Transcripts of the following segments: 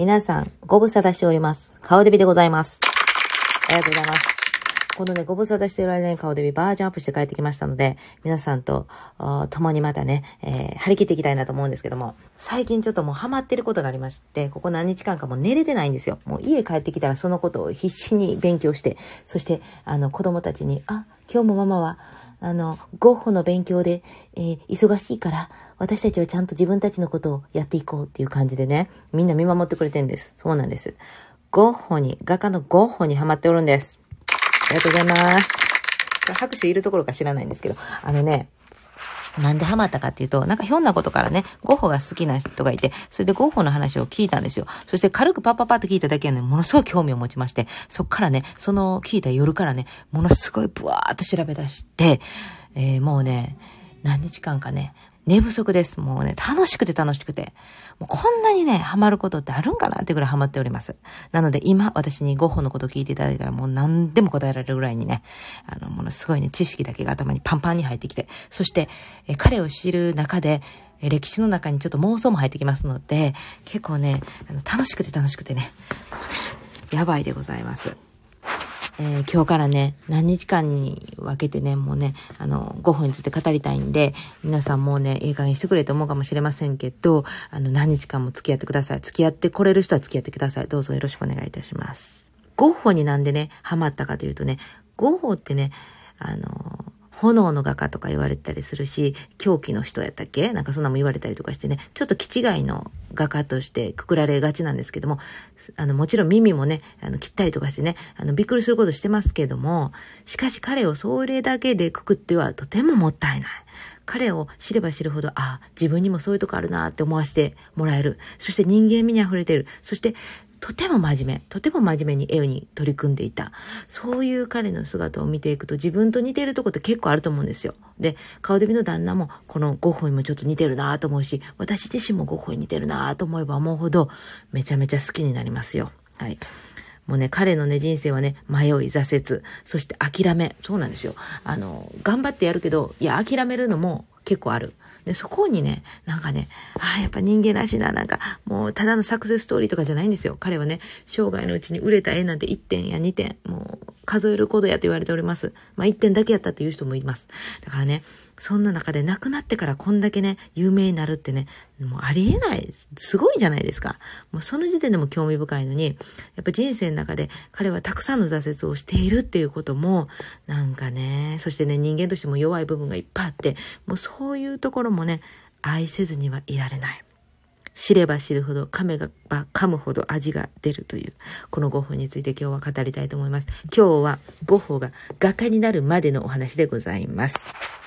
皆さん、ご無沙汰しております。顔デビでございます。ありがとうございます。このね、ご無沙汰している間に顔デビバージョンアップして帰ってきましたので、皆さんとあー共にまたね、えー張り切っていきたいなと思うんですけども、最近ちょっともうハマってることがありまして、ここ何日間かもう寝れてないんですよ。もう家帰ってきたらそのことを必死に勉強して、そして、あの、子供たちに、あ、今日もママは、あの、ゴッホの勉強で、えー忙しいから、私たちはちゃんと自分たちのことをやっていこうっていう感じでね、みんな見守ってくれてるんです。そうなんです。ゴッホに、画家のゴッホにハマっておるんです。ありがとうございます。これ拍手いるところか知らないんですけど、あのね、なんでハマったかっていうと、なんかひょんなことからね、ゴッホが好きな人がいて、それでゴッホの話を聞いたんですよ。そして軽くパッパッパッと聞いただけで、ね、ものすごい興味を持ちまして、そっからね、その聞いた夜からね、ものすごいブワーっと調べ出して、えーもうね、何日間かね、寝不足です。もうね、楽しくて楽しくて。もうこんなにね、ハマることってあるんかなってぐらいハマっております。なので今、私にゴッホのことを聞いていただいたらもう何でも答えられるぐらいにね、あの、ものすごいね、知識だけが頭にパンパンに入ってきて、そして、え彼を知る中で、歴史の中にちょっと妄想も入ってきますので、結構ね、あの楽しくて楽しくてね、もうねやばいでございます。えー今日からね、何日間に分けてね、もうね、あの、5分について語りたいんで、皆さんもうね、いい加減してくれと思うかもしれませんけど、あの、何日間も付き合ってください。付き合ってこれる人は付き合ってください。どうぞよろしくお願いいたします。ゴッホになんでね、ハマったかというとね、ゴッホってね、あの、炎の画家とか言われたりするし、狂気の人やったっけ？なんかそんなも言われたりとかしてね、ちょっと気違いの画家としてくくられがちなんですけども、あの、もちろん耳もね、あの、切ったりとかしてね、あの、びっくりすることしてますけども、しかし彼をそれだけでくくってはとてももったいない。彼を知れば知るほど、ああ自分にもそういうとこあるなって思わせてもらえる。そして人間味に溢れてる。そして、とても真面目、とても真面目に絵に取り組んでいた。そういう彼の姿を見ていくと自分と似ているとこって結構あると思うんですよ。で、顔デビの旦那もこのゴッホにもちょっと似てるなと思うし、私自身もゴッホに似てるなと思えば思うほど、めちゃめちゃ好きになりますよ。はい。もうね、彼のね、人生はね、迷い、挫折、そして諦め。そうなんですよ。あの、頑張ってやるけど、いや、諦めるのも結構ある。で、そこにね、なんかね、ああ、やっぱ人間らしいな、なんか、もう、ただのサクセスストーリーとかじゃないんですよ。彼はね、生涯のうちに売れた絵なんて1点や2点、もう、数えることやと言われております。まあ、1点だけやったっていう人もいます。だからね、そんな中で亡くなってからこんだけね、有名になるってね、もうありえない。すごいじゃないですか。もうその時点でも興味深いのに、やっぱ人生の中で彼はたくさんの挫折をしているっていうことも、なんかね、そしてね、人間としても弱い部分がいっぱいあって、もうそういうところもね、愛せずにはいられない。知れば知るほど、噛めば噛むほど味が出るという、このゴッホについて今日は語りたいと思います。今日はゴッホが画家になるまでのお話でございます。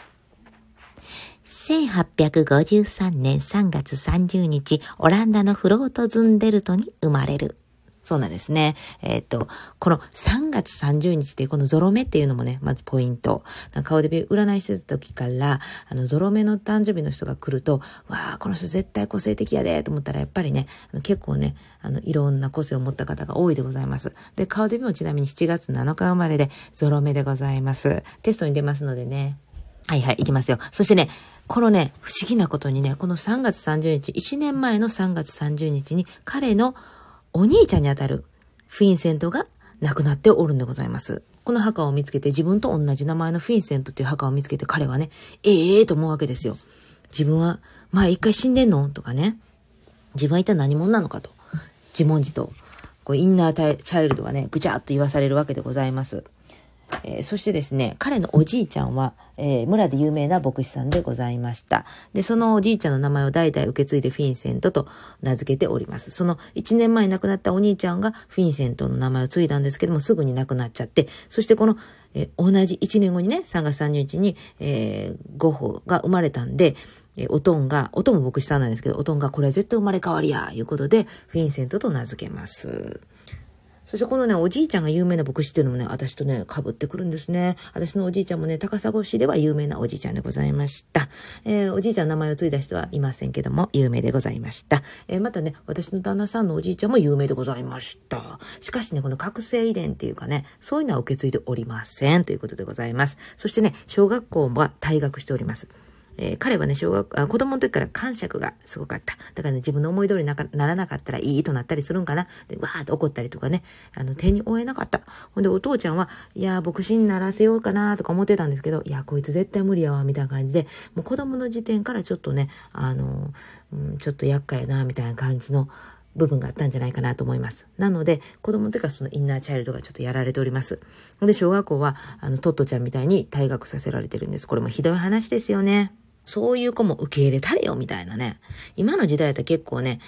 1853年3月30日、オランダのフロートズンデルトに生まれる。そうなんですね。えっ、と、この3月30日ってこのゾロ目っていうのもね、まずポイント。なんか顔で占いしてた時から、あの、ゾロ目の誕生日の人が来ると、わあ、この人絶対個性的やで、と思ったらやっぱりね、あの結構ね、あの、いろんな個性を持った方が多いでございます。で、顔デビもちなみに7月7日生まれで、ゾロ目でございます。テストに出ますのでね。はいはい、いきますよ。そしてね、このね、不思議なことにね、この3月30日、1年前の3月30日に、彼のお兄ちゃんにあたるフィンセントが亡くなっておるんでございます。この墓を見つけて、自分と同じ名前のフィンセントっていう墓を見つけて、彼はね、ええーと思うわけですよ。自分は、前一回死んでんの？とかね。自分は一体何者なのかと。自問自答。こう、インナーチャイルドがね、ぐちゃっと言わされるわけでございます。えーそしてですね、彼のおじいちゃんは、えー村で有名な牧師さんでございました。で、そのおじいちゃんの名前を代々受け継いでフィンセントと名付けております。その1年前に亡くなったお兄ちゃんがフィンセントの名前を継いだんですけども、すぐに亡くなっちゃって、そしてこの、えー同じ1年後にね、3月30日に、えーゴッホが生まれたんで、えおとんが、おとんも牧師さんなんですけど、おとんがこれは絶対生まれ変わりや、いうことで、フィンセントと名付けます。そしてこのね、おじいちゃんが有名な牧師っていうのもね、私とね、被ってくるんですね。私のおじいちゃんもね、高砂市では有名なおじいちゃんでございました。えーおじいちゃんの名前を継いだ人はいませんけども、有名でございました。えーまたね、私の旦那さんのおじいちゃんも有名でございました。しかしね、この覚醒遺伝っていうかね、そういうのは受け継いでおりません。ということでございます。そしてね、小学校は退学しております。えー、彼はね、小学、あ、子供の時から感触がすごかった。だからね、自分の思い通りなならなかったらいいとなったりするんかな。で、わーって怒ったりとかね、あの、手に負えなかった。ほんで、お父ちゃんは、いや、牧師にならせようかなとか思ってたんですけど、いや、こいつ絶対無理やわ、みたいな感じで、もう子供の時点からちょっとね、あの、うん、ちょっと厄介やな、みたいな感じの、部分があったんじゃないかなと思います。なので、子供の時かそのインナーチャイルドがちょっとやられております。で、小学校は、あの、トットちゃんみたいに退学させられてるんです。これもひどい話ですよね。そういう子も受け入れたれよ、みたいなね。今の時代だと結構ね、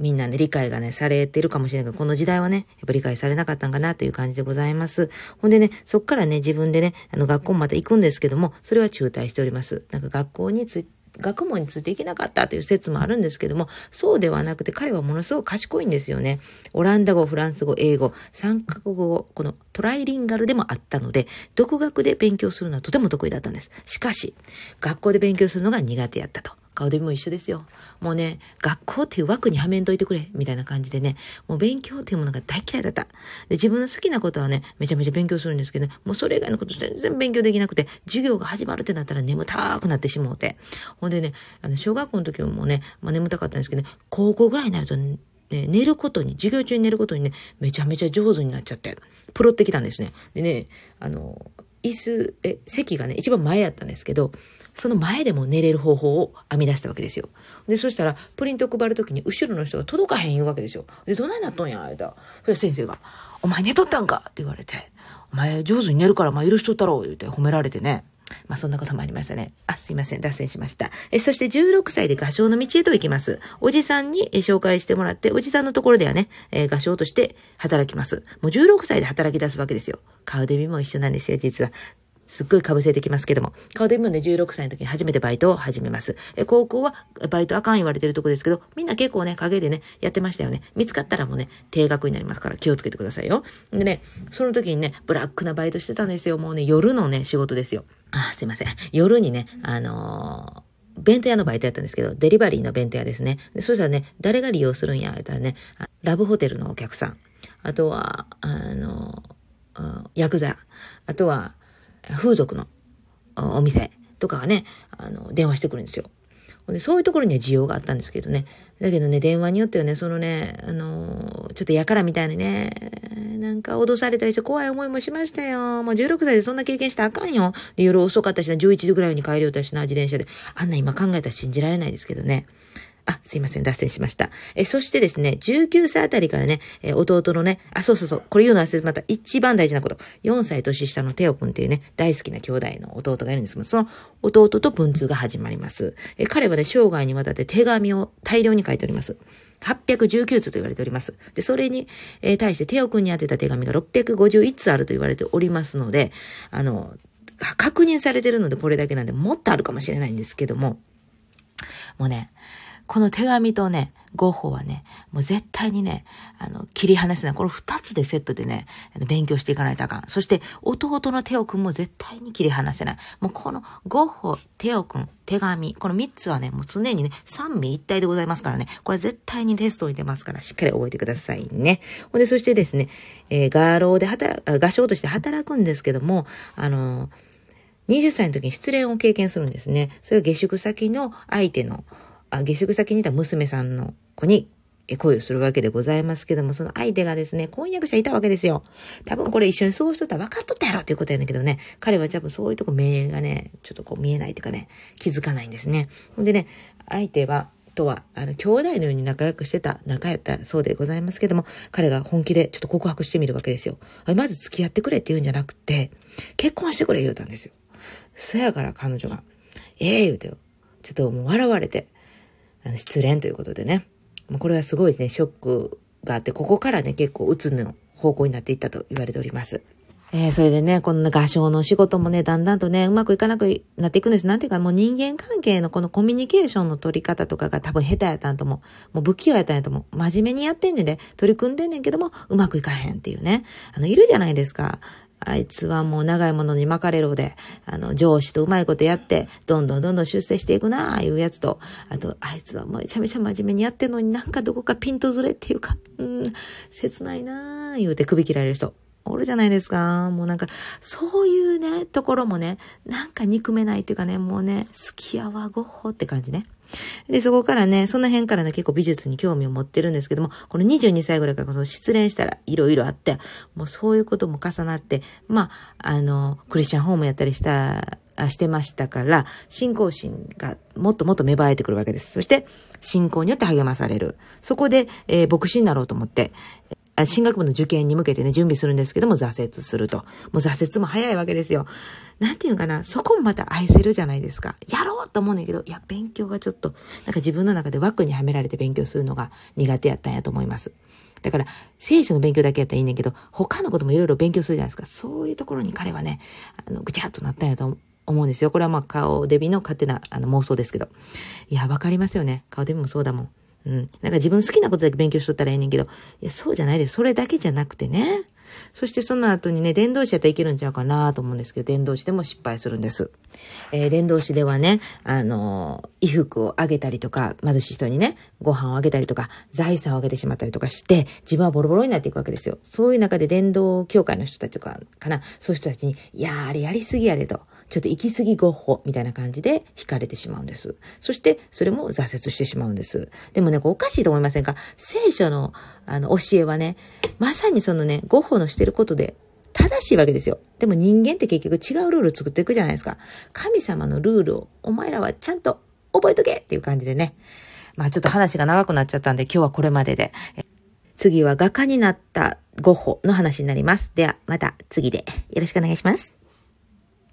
みんなね、理解がね、されてるかもしれないけど、この時代はね、やっぱ理解されなかったんかなという感じでございます。ほんでね、そっからね、自分でね、あの、学校また行くんですけども、それは中退しております。なんか学校について、学問についていけなかったという説もあるんですけども、そうではなくて彼はものすごく賢いんですよね。オランダ語、フランス語、英語、三カ国語、このトライリンガルでもあったので、独学で勉強するのはとても得意だったんです。しかし、学校で勉強するのが苦手やったと。顔でも一緒ですよ。もうね、学校っていう枠にはめんといてくれ、みたいな感じでね、もう勉強っていうものが大嫌いだった。で、自分の好きなことはね、めちゃめちゃ勉強するんですけどね、もうそれ以外のこと全然勉強できなくて、授業が始まるってなったら眠たくなってしもうて。ほんでね、あの、小学校の時もね、まあ眠たかったんですけどね、高校ぐらいになると、ね、寝ることに、授業中に寝ることにね、めちゃめちゃ上手になっちゃって、プロってきたんですね。でね、あの、椅子、え、席がね、一番前やったんですけど、その前でも寝れる方法を編み出したわけですよ。で、そしたら、プリント配るときに後ろの人が届かへん言うわけですよ。で、どないなっとんや、あいた。それ先生が、お前寝とったんか？って言われて、お前上手に寝るから、まあ許しとったろう、言うて褒められてね。まあそんなこともありましたね。あ、すいません。脱線しました。え、そして16歳で画商の道へと行きます。おじさんに紹介してもらって、おじさんのところではね、えー、画商として働きます。もう16歳で働き出すわけですよ。顔デビも一緒なんですよ、実は。すっごい被せてきますけども。顔デビューで16歳の時に初めてバイトを始めます。え高校はバイトあかん言われてるとこですけど、みんな結構ね、陰でね、やってましたよね。見つかったらもうね、定額になりますから気をつけてくださいよ。でね、その時にね、ブラックなバイトしてたんですよ。もうね、夜のね、仕事ですよ。あ、すいません。夜にね、あのー弁当屋のバイトやったんですけど、デリバリーの弁当屋ですね。でそしたらね、誰が利用するんや、言ったらね、ラブホテルのお客さん。あとは、あの、ヤクザ。あとは、風俗のお店とかがね、あの、電話してくるんですよ。でそういうところには需要があったんですけどね。だけどね、電話によってはね、そのね、あのちょっとやからみたいにね、なんか脅されたりして怖い思いもしましたよ。もう16歳でそんな経験してあかんよ。で、夜遅かったしな、11時ぐらいに帰りよったしな、自転車で。あんな今考えたら信じられないですけどね。あ、すいません、脱線しました。え、そしてですね、19歳あたりからね、え、弟のね、あ、そうそうそう、これ言うの忘れてまた一番大事なこと。4歳年下のテオ君っていうね、大好きな兄弟の弟がいるんですけど、その弟と文通が始まります。え、彼はね、生涯にわたって手紙を大量に書いております。819通と言われております。で、それに、えー、対してテオ君に宛てた手紙が651通あると言われておりますので、あの、確認されてるのでこれだけなんで、もっとあるかもしれないんですけども、もうね、この手紙とね、ゴッホはね、もう絶対にね、あの、切り離せない。この二つでセットでね、勉強していかないとあかん。そして、弟のテオ君も絶対に切り離せない。もうこのゴッホ、テオ君、手紙、この三つはね、もう常にね、三味一体でございますからね、これ絶対にテストに出ますから、しっかり覚えてくださいね。ほんで、そしてですね、えー、画廊で働、画商として働くんですけども、あのー、20歳の時に失恋を経験するんですね。それが下宿先の相手の、あ下宿先にいた娘さんの子に恋をするわけでございますけども、その相手がですね、婚約者いたわけですよ。多分これ一緒に過ごしとったら分かっとったやろっていうことやねんけどね、彼は多分そういうとこ目がね、ちょっとこう見えないというかね、気づかないんですね。ほんでね、相手は、とは、あの、兄弟のように仲良くしてた仲やったそうでございますけども、彼が本気でちょっと告白してみるわけですよ。まず付き合ってくれって言うんじゃなくて、結婚してくれ言うたんですよ。そやから彼女が、ええー、言うてよ。ちょっともう笑われて、あの失恋ということでね。これはすごいね、ショックがあって、ここからね、結構うつの方向になっていったと言われております。えー、それでね、この画商の仕事もね、だんだんとね、うまくいかなくなっていくんです。なんていうか、もう人間関係のこのコミュニケーションの取り方とかが多分下手やったんとも、もう不器用やったんやと思う。真面目にやってんねんで、取り組んでんねんけども、うまくいかへんっていうね。あの、いるじゃないですか。あいつはもう長いものに巻かれろで、あの、上司とうまいことやって、どんどんどんどん出世していくなあいうやつと、あと、あいつはめちゃめちゃ真面目にやってんのになんかどこかピントずれっていうか、うん、切ないなあ言うて首切られる人。おるじゃないですか。もうなんか、そういうね、ところもね、なんか憎めないっていうかね、もうね、好きやわ、ゴッホって感じね。で、そこからね、その辺からね、結構美術に興味を持ってるんですけども、この22歳ぐらいからその失恋したらいろいろあって、もうそういうことも重なって、まあ、あの、クリスチャンホームやったりしたしてましたから、信仰心がもっともっと芽生えてくるわけです。そして、信仰によって励まされる。そこで、えー、牧師になろうと思って、進学部の受験に向けてね、準備するんですけども、挫折すると。もう挫折も早いわけですよ。なんていうかな、そこもまた愛せるじゃないですか。やろうと思うんだけど、いや、勉強がちょっと、なんか自分の中で枠にはめられて勉強するのが苦手やったんやと思います。だから、聖書の勉強だけやったらいいねんけど、他のこともいろいろ勉強するじゃないですか。そういうところに彼はね、あの、ぐちゃっとなったんやと思うんですよ。これはまあ顔デビの勝手なあの妄想ですけど。いや、わかりますよね。顔デビもそうだもん。うん。なんか自分好きなことだけ勉強しとったらええねんけど、いや、そうじゃないです。それだけじゃなくてね。そしてその後にね、伝道師やったらいけるんちゃうかなと思うんですけど、伝道師でも失敗するんです。えー、伝道師ではね、あのー、衣服をあげたりとか、貧しい人にね、ご飯をあげたりとか、財産をあげてしまったりとかして、自分はボロボロになっていくわけですよ。そういう中で伝道協会の人たちとか、かな、そういう人たちに、いやー、あれやりすぎやでと。ちょっと行き過ぎごっほ、みたいな感じで惹かれてしまうんです。そして、それも挫折してしまうんです。でもね、おかしいと思いませんか？聖書の、あの、教えはね、まさにそのね、ゴッホのしてることで正しいわけですよ。でも人間って結局違うルール作っていくじゃないですか。神様のルールをお前らはちゃんと覚えとけっていう感じでね。まあちょっと話が長くなっちゃったんで今日はこれまでで。次は画家になったゴッホの話になります。ではまた次でよろしくお願いします。